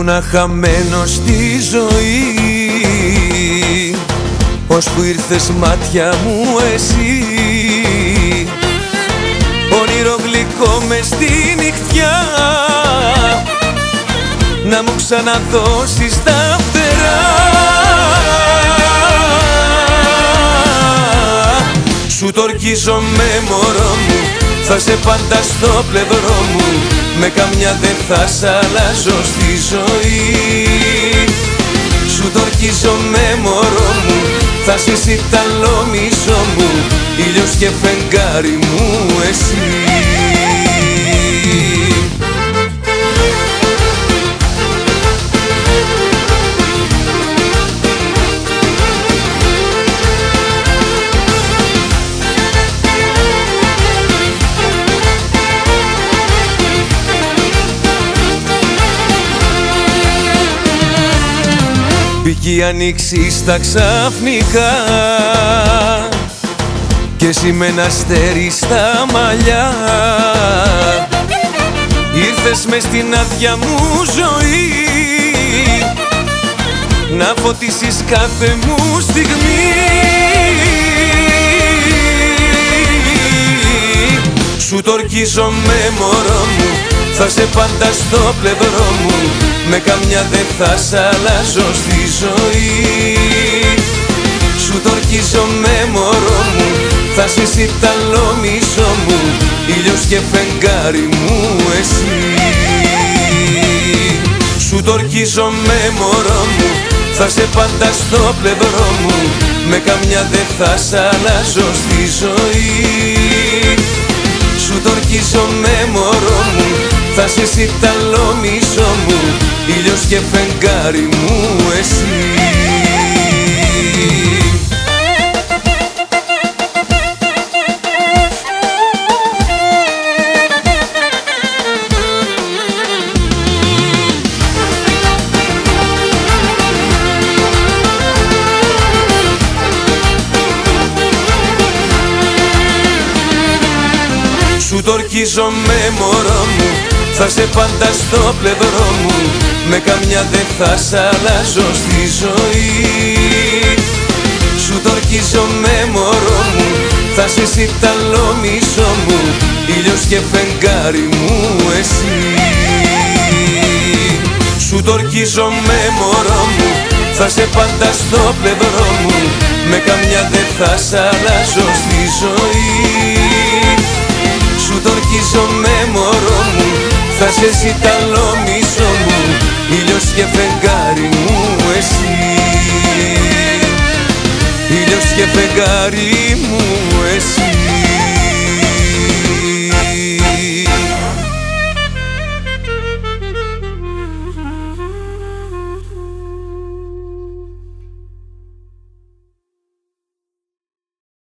Ήμουνα χαμένος στη ζωή. Που ήρθες μάτια μου εσύ. Όνειρο γλυκό μες στη νυχτιά. Να μου ξαναδώσεις τα φτερά. Σου τορκίζομαι μωρό μου. Θα σε πάντα στο πλευρό μου Με καμιά δεν θα σ' αλλάζω στη ζωή. Σου τορκίζομαι μωρό μου Θα ζήσει τα μισό μου Ήλιος και φεγγάρι μου εσύ Μπήκε η ανοίξη στα ξαφνικά. Και εσύ με ένα αστέρι στα μαλλιά. Ήρθες μες στην άδεια μου ζωή. Να φωτίσεις κάθε μου στιγμή. Σου τορκίζομαι μωρό μου, θα σε πάντα στο πλευρό μου. Με καμιά δεν θα σ' αλλάζω στη ζωή. Σου τορκίζομαι μωρό μου. Θα ζήσει τα μισό μου. Ήλιος και φεγγάρι μου εσύ. Σου τορκίζομαι μωρό μου. Θα σε πάντα στο πλευρό μου. Με καμιά δεν θα σ' αλλάζω στη ζωή. Σου τορκίζομαι μωρό μου Θα ζήσει τα μισό μου ήλιος και φεγγάρι μου εσύ Σου τορκίζομαι μωρό μου. Θα σε πάντα στο πλευρό μου. Με καμιά δεν θα σ' αλλάζω στη ζωή. Σου τορκίζομαι μωρό μου. Θα ζήσει τα μισό μου. Ήλιος και φεγγάρι μου εσύ. Σου τορκίζομαι μωρό μου. Θα σε πάντα στο πλευρό μου. Με καμιά δεν θα σ' αλλάζω στη ζωή Θα σε ζηταλώ μισό μου ήλιος και φεγγάρι μου εσύ. Ήλιος και φεγγάρι μου εσύ